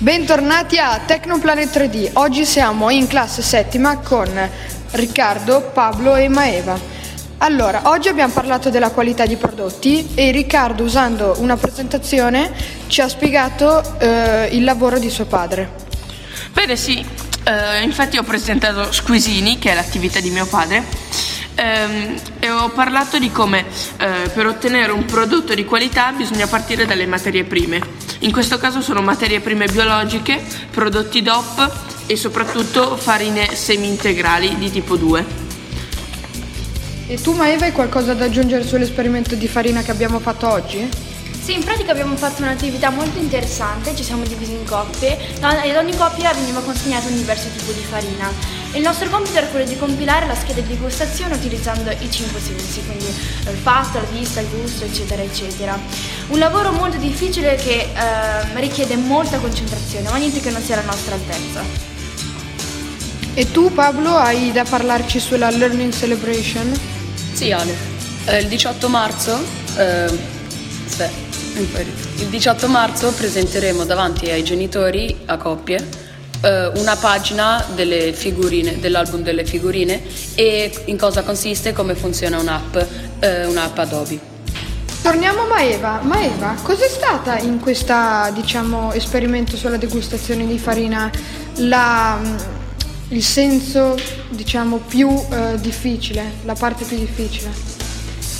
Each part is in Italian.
Bentornati a Tecnoplanet 3D. Oggi siamo in classe settima con Riccardo, Pablo e Maeva. Allora, oggi abbiamo parlato della qualità di prodotti e Riccardo, usando una presentazione, ci ha spiegato eh, il lavoro di suo padre. Bene, sì, eh, infatti ho presentato Squisini, che è l'attività di mio padre, ehm, e ho parlato di come eh, per ottenere un prodotto di qualità bisogna partire dalle materie prime. In questo caso sono materie prime biologiche, prodotti DOP e soprattutto farine semi-integrali di tipo 2. E tu Maeva hai qualcosa da aggiungere sull'esperimento di farina che abbiamo fatto oggi? Sì, in pratica abbiamo fatto un'attività molto interessante, ci siamo divisi in coppie e ad ogni coppia veniva consegnato un diverso tipo di farina. Il nostro compito era quello di compilare la scheda di degustazione utilizzando i cinque sensi, quindi l'olfatto, la vista, il gusto, eccetera, eccetera. Un lavoro molto difficile che eh, richiede molta concentrazione, ma niente che non sia alla nostra altezza. E tu Pablo hai da parlarci sulla Learning Celebration? Sì Ale, eh, il 18 marzo, eh, aspetta, il 18 marzo presenteremo davanti ai genitori, a coppie, eh, una pagina delle figurine, dell'album delle figurine e in cosa consiste e come funziona un'app, eh, un'app Adobe. Torniamo a Maeva. Maeva, cos'è stata in questo diciamo, esperimento sulla degustazione di farina la, il senso diciamo, più eh, difficile, la parte più difficile?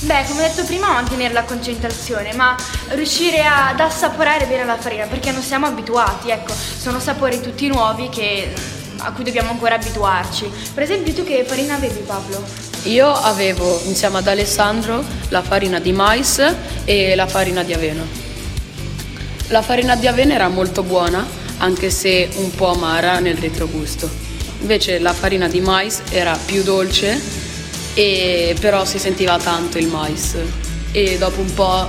Beh, come detto prima, mantenere la concentrazione, ma riuscire ad assaporare bene la farina, perché non siamo abituati, ecco, sono sapori tutti nuovi che, a cui dobbiamo ancora abituarci. Per esempio, tu che farina avevi, Pablo? Io avevo insieme ad Alessandro la farina di mais e la farina di avena. La farina di avena era molto buona, anche se un po' amara nel retrogusto. Invece la farina di mais era più dolce e però si sentiva tanto il mais e dopo un po'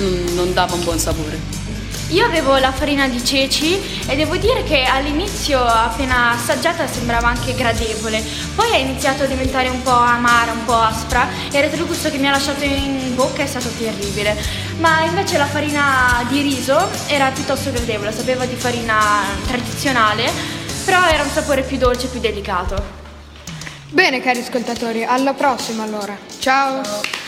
mm, non dava un buon sapore. Io avevo la farina di ceci e devo dire che all'inizio appena assaggiata sembrava anche gradevole, poi è iniziato a diventare un po' amara, un po' aspra e il retrogusto che mi ha lasciato in bocca è stato terribile. Ma invece la farina di riso era piuttosto gradevole, sapeva di farina tradizionale, però era un sapore più dolce, più delicato. Bene cari ascoltatori, alla prossima allora. Ciao. Ciao.